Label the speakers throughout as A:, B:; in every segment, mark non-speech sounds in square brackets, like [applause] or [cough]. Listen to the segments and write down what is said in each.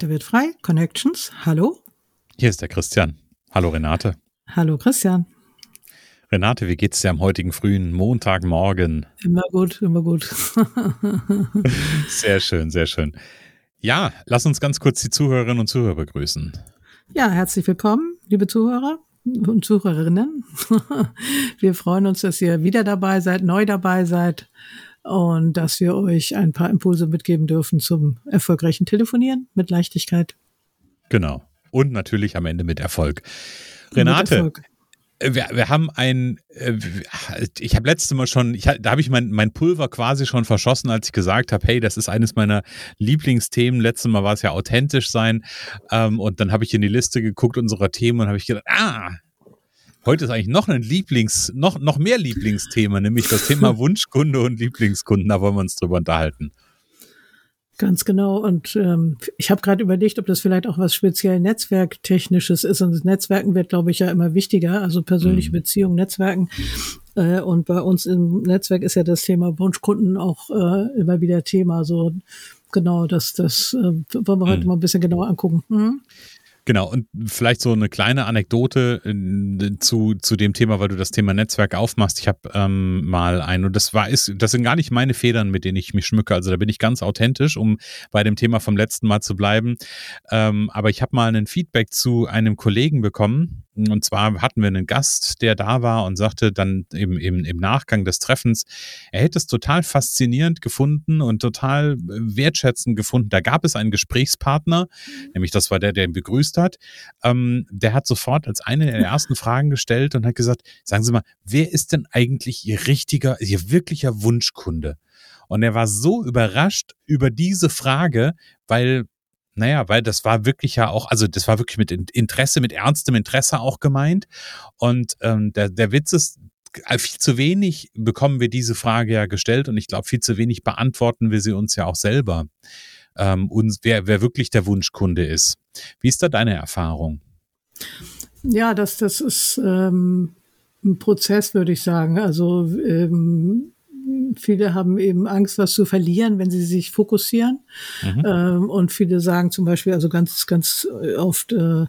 A: Renate wird frei, Connections. Hallo.
B: Hier ist der Christian. Hallo Renate.
A: Hallo Christian.
B: Renate, wie geht's dir am heutigen frühen Montagmorgen?
A: Immer gut, immer gut. [laughs]
B: sehr schön, sehr schön. Ja, lass uns ganz kurz die Zuhörerinnen und Zuhörer begrüßen.
A: Ja, herzlich willkommen, liebe Zuhörer und Zuhörerinnen. [laughs] Wir freuen uns, dass ihr wieder dabei seid, neu dabei seid und dass wir euch ein paar Impulse mitgeben dürfen zum erfolgreichen Telefonieren mit Leichtigkeit.
B: Genau. Und natürlich am Ende mit Erfolg. Renate, mit Erfolg. Wir, wir, haben ein, äh, ich habe letztes Mal schon, ich, da habe ich mein, mein Pulver quasi schon verschossen, als ich gesagt habe, hey, das ist eines meiner Lieblingsthemen. Letztes Mal war es ja authentisch sein. Ähm, und dann habe ich in die Liste geguckt unserer Themen und habe ich gedacht, ah, Heute ist eigentlich noch ein Lieblings, noch, noch mehr Lieblingsthema, nämlich das Thema [laughs] Wunschkunde und Lieblingskunden. Da wollen wir uns drüber unterhalten.
A: Ganz genau. Und ähm, ich habe gerade überlegt, ob das vielleicht auch was speziell Netzwerktechnisches ist. Und das Netzwerken wird, glaube ich, ja immer wichtiger. Also persönliche mhm. Beziehungen, Netzwerken. Äh, und bei uns im Netzwerk ist ja das Thema Wunschkunden auch äh, immer wieder Thema. So genau, das, das äh, wollen wir heute mhm. mal ein bisschen genauer angucken. Mhm.
B: Genau, und vielleicht so eine kleine Anekdote äh, zu, zu dem Thema, weil du das Thema Netzwerk aufmachst. Ich habe ähm, mal ein, und das war, ist, das sind gar nicht meine Federn, mit denen ich mich schmücke. Also da bin ich ganz authentisch, um bei dem Thema vom letzten Mal zu bleiben. Ähm, aber ich habe mal ein Feedback zu einem Kollegen bekommen, und zwar hatten wir einen Gast, der da war und sagte dann im, im, im Nachgang des Treffens, er hätte es total faszinierend gefunden und total wertschätzend gefunden. Da gab es einen Gesprächspartner, mhm. nämlich das war der, der ihn begrüßt hat. Ähm, der hat sofort als eine der ersten Fragen gestellt und hat gesagt, sagen Sie mal, wer ist denn eigentlich Ihr richtiger, Ihr wirklicher Wunschkunde? Und er war so überrascht über diese Frage, weil naja, weil das war wirklich ja auch, also das war wirklich mit Interesse, mit ernstem Interesse auch gemeint. Und ähm, der, der Witz ist, äh, viel zu wenig bekommen wir diese Frage ja gestellt und ich glaube, viel zu wenig beantworten wir sie uns ja auch selber. Ähm, uns, wer, wer wirklich der Wunschkunde ist. Wie ist da deine Erfahrung?
A: Ja, das, das ist ähm, ein Prozess, würde ich sagen. Also ähm, viele haben eben Angst, was zu verlieren, wenn sie sich fokussieren. Mhm. Ähm, und viele sagen zum Beispiel, also ganz, ganz oft, äh,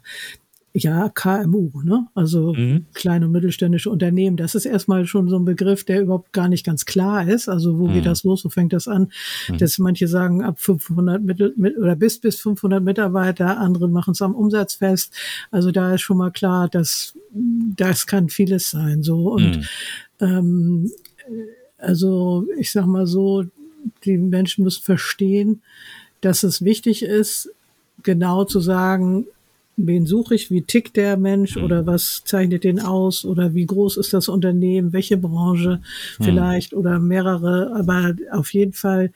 A: ja, KMU, ne? also mhm. kleine und mittelständische Unternehmen. Das ist erstmal schon so ein Begriff, der überhaupt gar nicht ganz klar ist. Also wo mhm. geht das los? Wo fängt das an? Mhm. Dass manche sagen ab 500 Mittel, mit, oder bis bis 500 Mitarbeiter, andere machen es am Umsatz fest. Also da ist schon mal klar, dass das kann vieles sein. So und mhm. ähm, also ich sag mal so, die Menschen müssen verstehen, dass es wichtig ist, genau zu sagen, wen suche ich, wie tickt der Mensch mhm. oder was zeichnet den aus oder wie groß ist das Unternehmen, welche Branche mhm. vielleicht oder mehrere, aber auf jeden Fall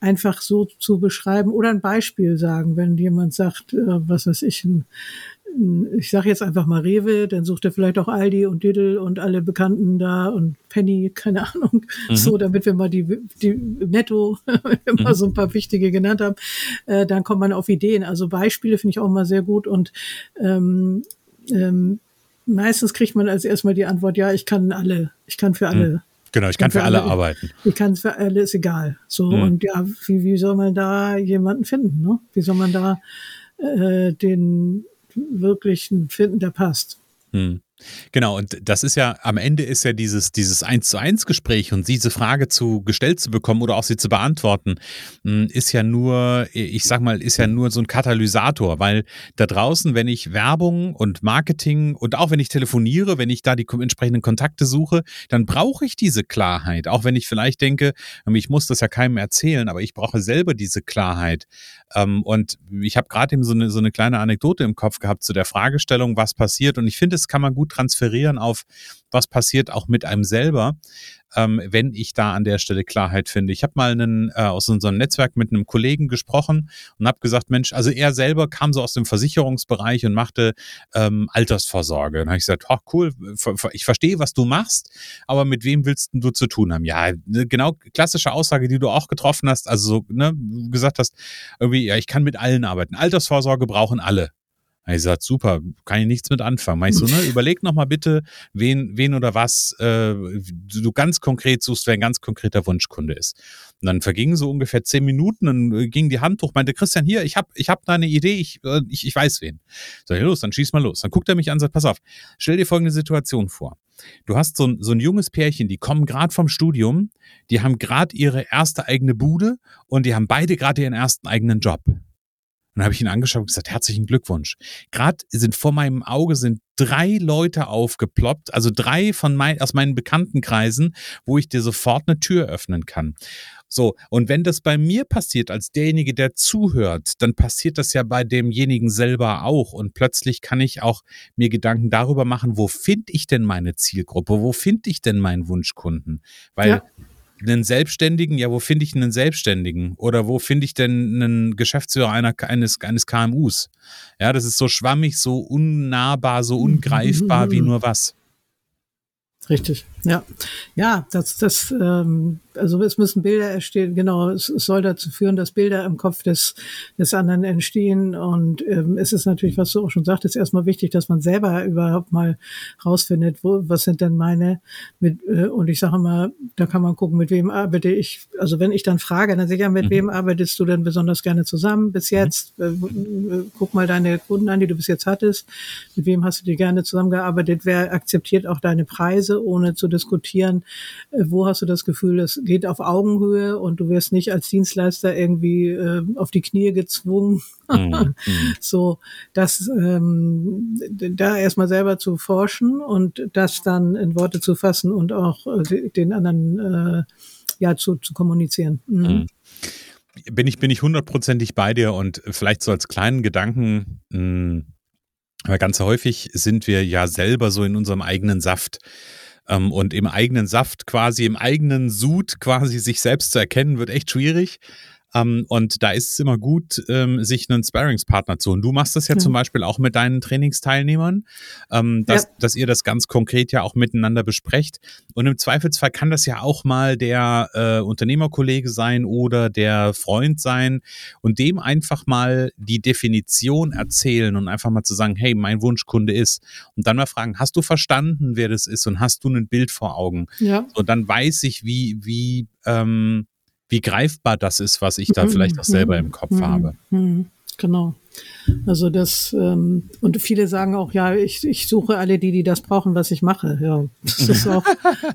A: einfach so zu beschreiben oder ein Beispiel sagen, wenn jemand sagt, äh, was weiß ich, ein ich sage jetzt einfach mal Rewe, dann sucht er vielleicht auch Aldi und Lidl und alle Bekannten da und Penny, keine Ahnung, mhm. so, damit wir mal die, die Netto [laughs] immer mhm. so ein paar wichtige genannt haben, äh, dann kommt man auf Ideen. Also Beispiele finde ich auch mal sehr gut und ähm, ähm, meistens kriegt man als erstmal die Antwort, ja, ich kann alle, ich kann für alle. Mhm.
B: Genau, ich kann, kann für alle, alle arbeiten.
A: Ich kann für alle, ist egal. So, mhm. und ja, wie, wie soll man da jemanden finden? Ne? Wie soll man da äh, den wirklich einen finden, der passt.
B: Hm. Genau, und das ist ja, am Ende ist ja dieses, dieses Eins zu eins Gespräch und diese Frage zu gestellt zu bekommen oder auch sie zu beantworten, hm, ist ja nur, ich sag mal, ist ja nur so ein Katalysator, weil da draußen, wenn ich Werbung und Marketing und auch wenn ich telefoniere, wenn ich da die entsprechenden Kontakte suche, dann brauche ich diese Klarheit. Auch wenn ich vielleicht denke, ich muss das ja keinem erzählen, aber ich brauche selber diese Klarheit. Ähm, und ich habe gerade eben so eine, so eine kleine Anekdote im Kopf gehabt zu der Fragestellung, was passiert. Und ich finde, das kann man gut transferieren auf, was passiert auch mit einem selber, ähm, wenn ich da an der Stelle Klarheit finde. Ich habe mal einen, äh, aus unserem Netzwerk mit einem Kollegen gesprochen und habe gesagt, Mensch, also er selber kam so aus dem Versicherungsbereich und machte ähm, Altersvorsorge. Und habe ich gesagt, oh, cool, ich verstehe, was du machst, aber mit wem willst du zu tun haben? Ja, ne, genau klassische Aussage, die du auch getroffen hast, also so, ne, gesagt hast, irgendwie, ja, ich kann mit allen arbeiten. Altersvorsorge brauchen alle. Ich gesagt, super, kann ich nichts mit anfangen. Meinst du, ne? [laughs] Überleg noch mal bitte, wen, wen oder was äh, du ganz konkret suchst, wer ein ganz konkreter Wunschkunde ist. Und dann vergingen so ungefähr zehn Minuten, dann äh, ging die Hand hoch, meinte, Christian, hier, ich habe ich hab da eine Idee, ich, äh, ich, ich weiß wen. Sag ich, los, dann schieß mal los. Dann guckt er mich an und sagt, pass auf, stell dir folgende Situation vor. Du hast so ein, so ein junges Pärchen, die kommen gerade vom Studium, die haben gerade ihre erste eigene Bude und die haben beide gerade ihren ersten eigenen Job. Und dann habe ich ihn angeschaut und gesagt, herzlichen Glückwunsch. Gerade sind vor meinem Auge sind drei Leute aufgeploppt, also drei von mein, aus meinen Bekanntenkreisen, wo ich dir sofort eine Tür öffnen kann. So, und wenn das bei mir passiert, als derjenige, der zuhört, dann passiert das ja bei demjenigen selber auch. Und plötzlich kann ich auch mir Gedanken darüber machen, wo finde ich denn meine Zielgruppe? Wo finde ich denn meinen Wunschkunden? Weil ja einen Selbstständigen, ja, wo finde ich einen Selbstständigen? Oder wo finde ich denn einen Geschäftsführer einer, eines, eines KMUs? Ja, das ist so schwammig, so unnahbar, so ungreifbar wie [laughs] nur was.
A: Richtig, ja. Ja, das, das, ähm, also es müssen Bilder entstehen, genau, es, es, soll dazu führen, dass Bilder im Kopf des, des anderen entstehen. Und ähm, es ist natürlich, was du auch schon sagtest, erstmal wichtig, dass man selber überhaupt mal rausfindet, wo, was sind denn meine mit, äh, und ich sage mal, da kann man gucken, mit wem arbeite ich. Also wenn ich dann frage, dann sicher, mit mhm. wem arbeitest du denn besonders gerne zusammen bis mhm. jetzt? Mhm. guck mal deine Kunden an, die du bis jetzt hattest. Mit wem hast du dir gerne zusammengearbeitet? Wer akzeptiert auch deine Preise, ohne zu diskutieren? Äh, wo hast du das Gefühl, es geht auf Augenhöhe und du wirst nicht als Dienstleister irgendwie äh, auf die Knie gezwungen? Mhm. [laughs] so, das ähm, da erstmal selber zu forschen und das dann in Worte zu fassen und auch äh, den anderen äh, ja zu, zu kommunizieren. Mhm. mhm.
B: Bin ich bin ich hundertprozentig bei dir und vielleicht so als kleinen Gedanken. Mh, hm, aber ganz häufig sind wir ja selber so in unserem eigenen Saft ähm, und im eigenen Saft quasi, im eigenen Sud quasi sich selbst zu erkennen, wird echt schwierig. Ähm, und da ist es immer gut, ähm, sich einen Sparringspartner zu holen. Du machst das ja, ja, zum Beispiel auch mit deinen Trainingsteilnehmern, ähm, dass, ja. dass ihr das ganz konkret ja auch miteinander besprecht. Und im Zweifelsfall kann das ja auch mal der äh, Unternehmerkollege sein oder der Freund sein und dem einfach mal die Definition erzählen und einfach mal zu sagen, hey, mein Wunschkunde ist. Und dann mal fragen, hast du verstanden, wer das ist und hast du ein Bild vor Augen? Ja. Und dann weiß ich, wie, wie, ähm, wie greifbar das ist, was ich da mhm. vielleicht auch selber im Kopf mhm. habe.
A: Mhm. Genau. Also das, ähm, und viele sagen auch, ja, ich, ich suche alle die, die das brauchen, was ich mache. Ja, das [laughs] ist auch,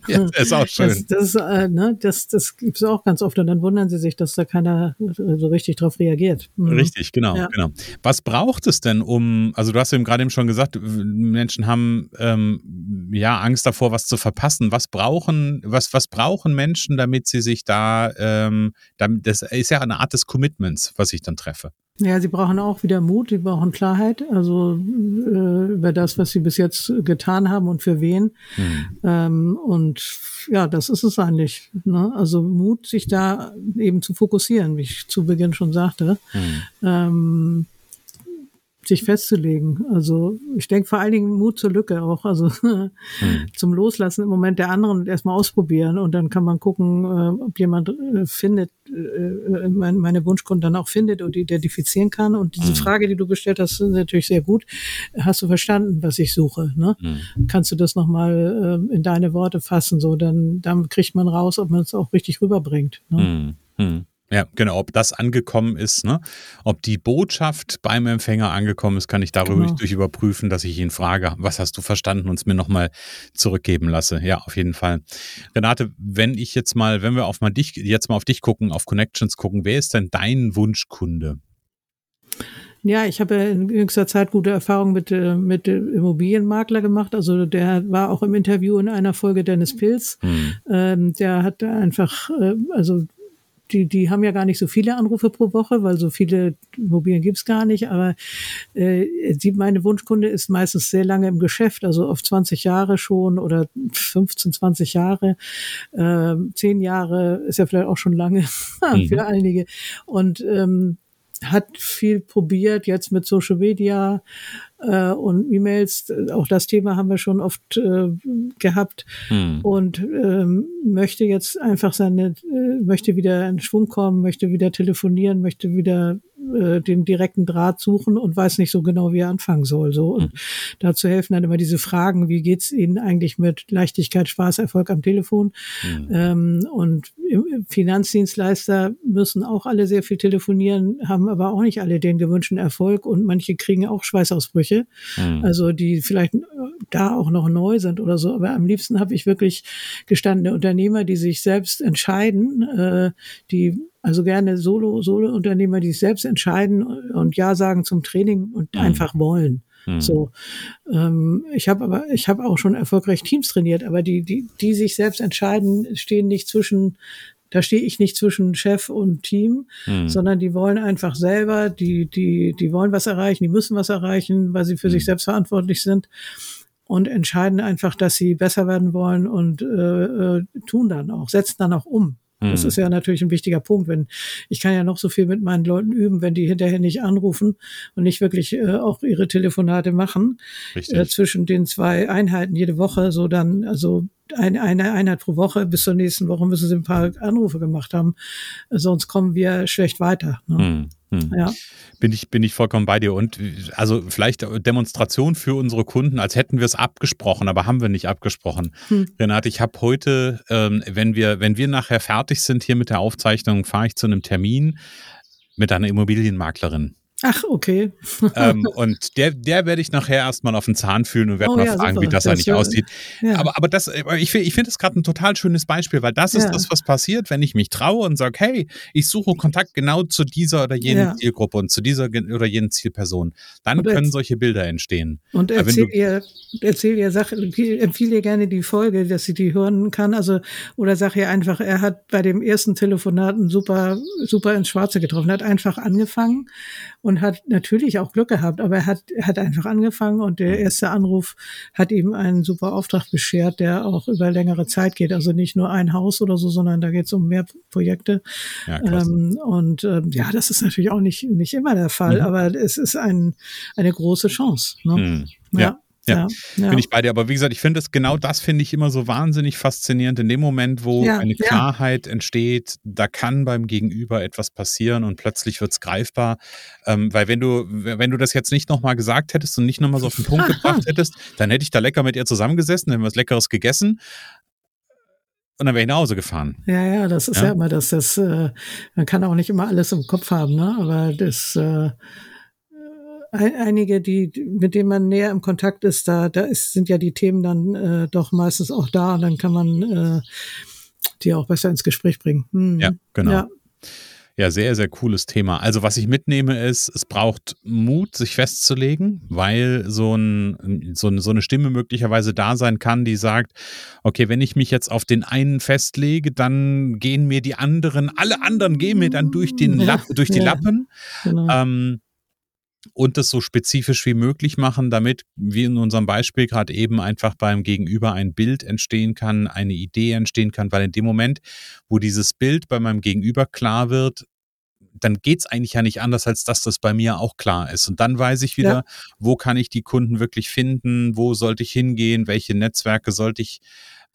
B: ja, das ist auch schön.
A: Das, das, äh, ne, das, das gibt es auch ganz oft und dann wundern sie sich, dass da keiner so richtig drauf reagiert.
B: Mhm. Richtig, genau, ja. genau. Was braucht es denn, um, also du hast eben gerade eben schon gesagt, Menschen haben ähm, ja Angst davor, was zu verpassen. Was brauchen, was, was brauchen Menschen, damit sie sich da, ähm, damit, das ist ja eine Art des Commitments, was ich dann treffe.
A: Ja, sie brauchen auch wieder Mut, sie brauchen Klarheit, also äh, über das, was sie bis jetzt getan haben und für wen. Mhm. Ähm, und ja, das ist es eigentlich. Ne? Also Mut, sich da eben zu fokussieren, wie ich zu Beginn schon sagte. Mhm. Ähm, sich festzulegen. Also ich denke vor allen Dingen Mut zur Lücke auch, also hm. [laughs] zum Loslassen im Moment der anderen und erstmal ausprobieren und dann kann man gucken, äh, ob jemand äh, findet, äh, meine Wunschkunden dann auch findet und identifizieren kann. Und diese hm. Frage, die du gestellt hast, ist natürlich sehr gut. Hast du verstanden, was ich suche? Ne? Hm. Kannst du das nochmal äh, in deine Worte fassen? So, dann, dann kriegt man raus, ob man es auch richtig rüberbringt. Ne?
B: Ja, genau, ob das angekommen ist, ne? Ob die Botschaft beim Empfänger angekommen ist, kann ich darüber genau. durch überprüfen, dass ich ihn frage, was hast du verstanden und es mir nochmal zurückgeben lasse. Ja, auf jeden Fall. Renate, wenn ich jetzt mal, wenn wir auf mal dich, jetzt mal auf dich gucken, auf Connections gucken, wer ist denn dein Wunschkunde?
A: Ja, ich habe in jüngster Zeit gute Erfahrungen mit, äh, mit Immobilienmakler gemacht. Also der war auch im Interview in einer Folge Dennis Pilz. Hm. Ähm, der hat einfach, äh, also die, die haben ja gar nicht so viele Anrufe pro Woche, weil so viele Immobilien gibt's gar nicht. Aber äh, die, meine Wunschkunde ist meistens sehr lange im Geschäft, also oft 20 Jahre schon oder 15, 20 Jahre. Äh, 10 Jahre ist ja vielleicht auch schon lange [laughs] mhm. für einige. Und ähm, hat viel probiert jetzt mit Social Media äh, und E-Mails. Auch das Thema haben wir schon oft äh, gehabt hm. und ähm, möchte jetzt einfach seine, äh, möchte wieder in Schwung kommen, möchte wieder telefonieren, möchte wieder äh, den direkten Draht suchen und weiß nicht so genau, wie er anfangen soll. So und mhm. dazu helfen dann immer diese Fragen: Wie geht's Ihnen eigentlich mit Leichtigkeit, Spaß, Erfolg am Telefon? Mhm. Ähm, und Finanzdienstleister müssen auch alle sehr viel telefonieren, haben aber auch nicht alle den gewünschten Erfolg und manche kriegen auch Schweißausbrüche, mhm. also die vielleicht da auch noch neu sind oder so. Aber am liebsten habe ich wirklich gestandene Unternehmer, die sich selbst entscheiden, äh, die also gerne Solo, Solo-Unternehmer, die sich selbst entscheiden und Ja sagen zum Training und mhm. einfach wollen. Mhm. So, ähm, ich habe aber, ich habe auch schon erfolgreich Teams trainiert, aber die, die, die sich selbst entscheiden, stehen nicht zwischen da stehe ich nicht zwischen Chef und Team, mhm. sondern die wollen einfach selber, die, die, die wollen was erreichen, die müssen was erreichen, weil sie für mhm. sich selbst verantwortlich sind und entscheiden einfach, dass sie besser werden wollen und äh, äh, tun dann auch, setzen dann auch um. Das hm. ist ja natürlich ein wichtiger Punkt, wenn ich kann ja noch so viel mit meinen Leuten üben, wenn die hinterher nicht anrufen und nicht wirklich äh, auch ihre Telefonate machen äh, zwischen den zwei Einheiten jede Woche, so dann also eine, eine Einheit pro Woche bis zur nächsten Woche müssen sie ein paar Anrufe gemacht haben, sonst kommen wir schlecht weiter. Ne? Hm.
B: Hm. Ja. Bin ich, bin ich vollkommen bei dir. Und also vielleicht Demonstration für unsere Kunden, als hätten wir es abgesprochen, aber haben wir nicht abgesprochen. Hm. Renate, ich habe heute, ähm, wenn wir, wenn wir nachher fertig sind hier mit der Aufzeichnung, fahre ich zu einem Termin mit einer Immobilienmaklerin.
A: Ach, okay.
B: ähm, und der, der werde ich nachher erstmal auf den Zahn fühlen und werde oh, mal ja, fragen, super. wie das, das eigentlich aussieht. Ja. Aber, aber das, ich, ich finde es gerade ein total schönes Beispiel, weil das ist ja. das, was passiert, wenn ich mich traue und sage, hey, ich suche Kontakt genau zu dieser oder jenen Zielgruppe und zu dieser oder jenen Zielperson. Dann und können solche Bilder entstehen.
A: Und erzähl ihr, erzähl ihr, sag, empfehle ihr gerne die Folge, dass sie die hören kann. Also, oder sag ihr einfach, er hat bei dem ersten Telefonat super, super ins Schwarze getroffen, hat einfach angefangen und hat natürlich auch Glück gehabt, aber er hat, hat einfach angefangen und der erste Anruf hat ihm einen super Auftrag beschert, der auch über längere Zeit geht. Also nicht nur ein Haus oder so, sondern da geht es um mehr Projekte. Ja, ähm, und ähm, ja, das ist natürlich auch nicht, nicht immer der Fall, mhm. aber es ist ein, eine große Chance. Ne? Mhm.
B: ja. ja. Ja, ja, bin ich bei dir. Aber wie gesagt, ich finde es genau das finde ich immer so wahnsinnig faszinierend. In dem Moment, wo ja, eine Klarheit ja. entsteht, da kann beim Gegenüber etwas passieren und plötzlich wird es greifbar. Ähm, weil wenn du, wenn du das jetzt nicht nochmal gesagt hättest und nicht nochmal so auf den Punkt gebracht [laughs] hättest, dann hätte ich da lecker mit ihr zusammengesessen, hätten was Leckeres gegessen. Und dann wäre ich nach Hause gefahren.
A: Ja, ja, das ist ja, immer das, das, äh, man kann auch nicht immer alles im Kopf haben, ne? Aber das, äh, einige, die, mit denen man näher im Kontakt ist, da, da ist, sind ja die Themen dann äh, doch meistens auch da und dann kann man äh, die auch besser ins Gespräch bringen.
B: Hm. Ja, genau. Ja. Ja, sehr, sehr cooles Thema. Also, was ich mitnehme, ist, es braucht Mut, sich festzulegen, weil so, ein, so, eine, so eine Stimme möglicherweise da sein kann, die sagt, okay, wenn ich mich jetzt auf den einen festlege, dann gehen mir die anderen, alle anderen gehen mir dann durch, den [laughs] Lapp, durch die ja, Lappen. Genau. Ähm, und das so spezifisch wie möglich machen, damit, wie in unserem Beispiel gerade eben, einfach beim Gegenüber ein Bild entstehen kann, eine Idee entstehen kann, weil in dem Moment, wo dieses Bild bei meinem Gegenüber klar wird, dann geht es eigentlich ja nicht anders, als dass das bei mir auch klar ist. Und dann weiß ich wieder, ja. wo kann ich die Kunden wirklich finden, wo sollte ich hingehen, welche Netzwerke sollte ich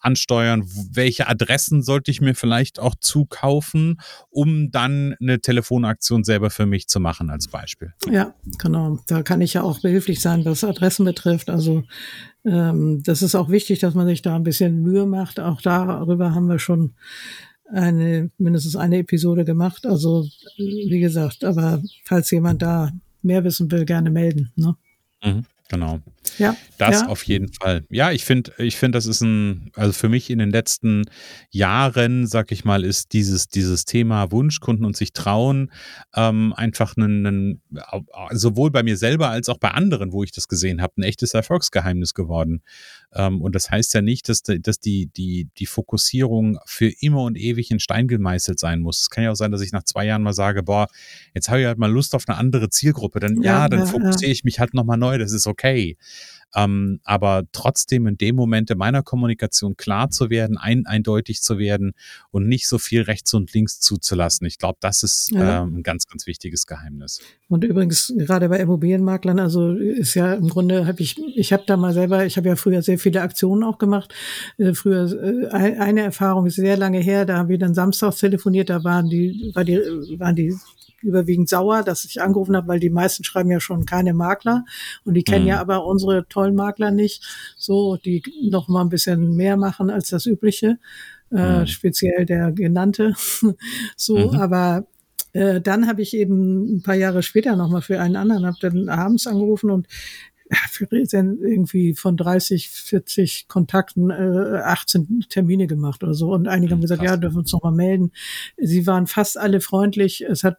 B: ansteuern, welche Adressen sollte ich mir vielleicht auch zukaufen, um dann eine Telefonaktion selber für mich zu machen als Beispiel.
A: Ja, genau. Da kann ich ja auch behilflich sein, was Adressen betrifft. Also ähm, das ist auch wichtig, dass man sich da ein bisschen Mühe macht. Auch darüber haben wir schon eine, mindestens eine Episode gemacht. Also, wie gesagt, aber falls jemand da mehr wissen will, gerne melden. Ne?
B: Mhm, genau.
A: Ja.
B: Das
A: ja.
B: auf jeden Fall. Ja, ich finde, ich finde, das ist ein, also für mich in den letzten Jahren, sag ich mal, ist dieses, dieses Thema Wunschkunden und sich trauen, ähm, einfach ein, ein, sowohl bei mir selber als auch bei anderen, wo ich das gesehen habe, ein echtes Erfolgsgeheimnis geworden. Ähm, und das heißt ja nicht, dass, dass die, die, die Fokussierung für immer und ewig in Stein gemeißelt sein muss. Es kann ja auch sein, dass ich nach zwei Jahren mal sage, boah, jetzt habe ich halt mal Lust auf eine andere Zielgruppe. Dann, ja, ja dann ja, fokussiere ich mich halt nochmal neu. Das ist okay. Ähm, aber trotzdem in dem Moment in meiner Kommunikation klar zu werden, ein, eindeutig zu werden und nicht so viel rechts und links zuzulassen. Ich glaube, das ist ja. ähm, ein ganz, ganz wichtiges Geheimnis.
A: Und übrigens gerade bei Immobilienmaklern, also ist ja im Grunde habe ich, ich habe da mal selber, ich habe ja früher sehr viele Aktionen auch gemacht. Äh, früher äh, eine Erfahrung ist sehr lange her, da haben wir dann samstags telefoniert, da waren die, war die, waren die überwiegend sauer, dass ich angerufen habe, weil die meisten schreiben ja schon keine Makler und die kennen mhm. ja aber unsere tollen Makler nicht, so die noch mal ein bisschen mehr machen als das übliche, äh, mhm. speziell der genannte. [laughs] so, mhm. aber äh, dann habe ich eben ein paar Jahre später noch mal für einen anderen, habe dann abends angerufen und für irgendwie von 30, 40 Kontakten äh, 18 Termine gemacht oder so. Und einige haben gesagt, Krass. ja, dürfen uns noch mal melden. Sie waren fast alle freundlich. Es hat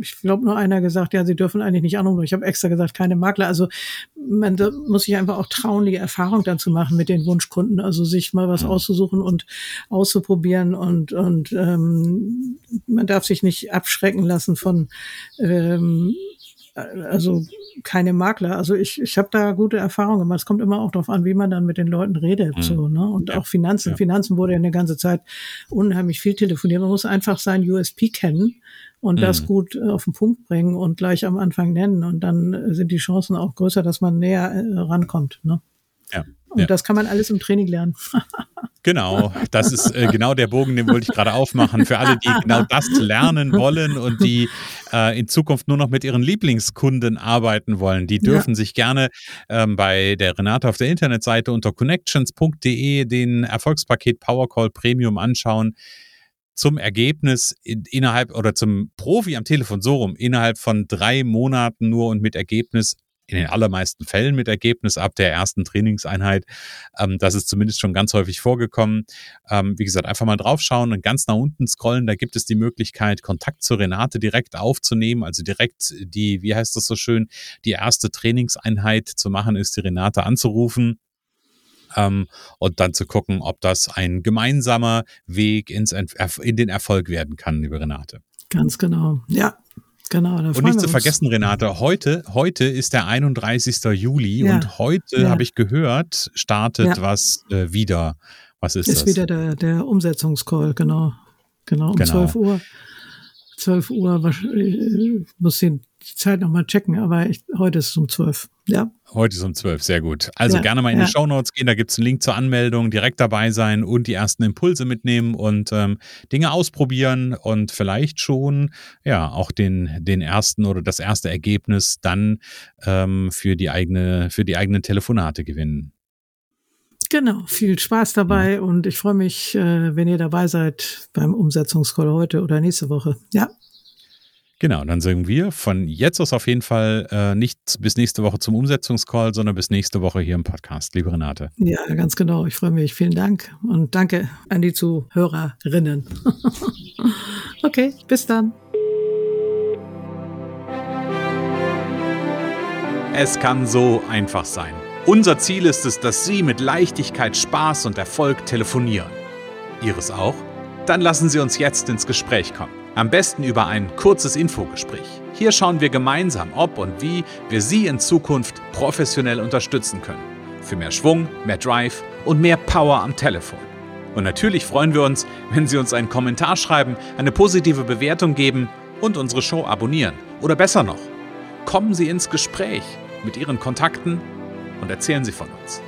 A: ich glaube, nur einer gesagt, ja, sie dürfen eigentlich nicht anrufen. Ich habe extra gesagt, keine Makler. Also man muss sich einfach auch trauen, die Erfahrung dann zu machen mit den Wunschkunden. Also sich mal was auszusuchen und auszuprobieren und und ähm, man darf sich nicht abschrecken lassen von ähm, also keine Makler. Also ich, ich habe da gute Erfahrungen gemacht. Es kommt immer auch darauf an, wie man dann mit den Leuten redet. Mhm. So, ne? Und ja. auch Finanzen. Ja. Finanzen wurde ja eine ganze Zeit unheimlich viel telefoniert. Man muss einfach sein USP kennen und mhm. das gut äh, auf den Punkt bringen und gleich am Anfang nennen. Und dann äh, sind die Chancen auch größer, dass man näher äh, rankommt. Ne?
B: Ja.
A: Und ja. das kann man alles im Training lernen. [laughs]
B: genau, das ist äh, genau der Bogen, den wollte ich gerade aufmachen. Für alle, die genau das lernen wollen und die äh, in Zukunft nur noch mit ihren Lieblingskunden arbeiten wollen, die dürfen ja. sich gerne ähm, bei der Renate auf der Internetseite unter connections.de den Erfolgspaket Powercall Premium anschauen zum Ergebnis in, innerhalb oder zum Profi am Telefon so rum innerhalb von drei Monaten nur und mit Ergebnis in den allermeisten Fällen mit Ergebnis ab der ersten Trainingseinheit. Ähm, das ist zumindest schon ganz häufig vorgekommen. Ähm, wie gesagt, einfach mal draufschauen und ganz nach unten scrollen. Da gibt es die Möglichkeit, Kontakt zu Renate direkt aufzunehmen. Also direkt die, wie heißt das so schön, die erste Trainingseinheit zu machen, ist die Renate anzurufen. Ähm, und dann zu gucken, ob das ein gemeinsamer Weg ins, in den Erfolg werden kann, liebe Renate.
A: Ganz genau. Ja, Genau.
B: Und nicht zu vergessen, Renate, heute, heute ist der 31. Juli ja. und heute ja. habe ich gehört, startet ja. was äh, wieder. Was ist, ist das?
A: Ist wieder der, der Umsetzungscall, genau. Genau, um genau. 12 Uhr. 12 Uhr, ich muss den die Zeit nochmal checken, aber ich, heute ist es um 12. Ja.
B: Heute ist um 12, sehr gut. Also ja, gerne mal in ja. die Show Notes gehen, da gibt es einen Link zur Anmeldung, direkt dabei sein und die ersten Impulse mitnehmen und ähm, Dinge ausprobieren und vielleicht schon ja auch den, den ersten oder das erste Ergebnis dann ähm, für die eigene, für die eigenen Telefonate gewinnen.
A: Genau, viel Spaß dabei ja. und ich freue mich, äh, wenn ihr dabei seid beim Umsetzungscall heute oder nächste Woche. Ja.
B: Genau, dann sagen wir von jetzt aus auf jeden Fall äh, nicht bis nächste Woche zum Umsetzungscall, sondern bis nächste Woche hier im Podcast, liebe Renate.
A: Ja, ganz genau. Ich freue mich. Vielen Dank und danke an die Zuhörerinnen. [laughs] okay, bis dann.
B: Es kann so einfach sein. Unser Ziel ist es, dass Sie mit Leichtigkeit, Spaß und Erfolg telefonieren. Ihres auch? Dann lassen Sie uns jetzt ins Gespräch kommen. Am besten über ein kurzes Infogespräch. Hier schauen wir gemeinsam, ob und wie wir Sie in Zukunft professionell unterstützen können. Für mehr Schwung, mehr Drive und mehr Power am Telefon. Und natürlich freuen wir uns, wenn Sie uns einen Kommentar schreiben, eine positive Bewertung geben und unsere Show abonnieren. Oder besser noch, kommen Sie ins Gespräch mit Ihren Kontakten und erzählen Sie von uns.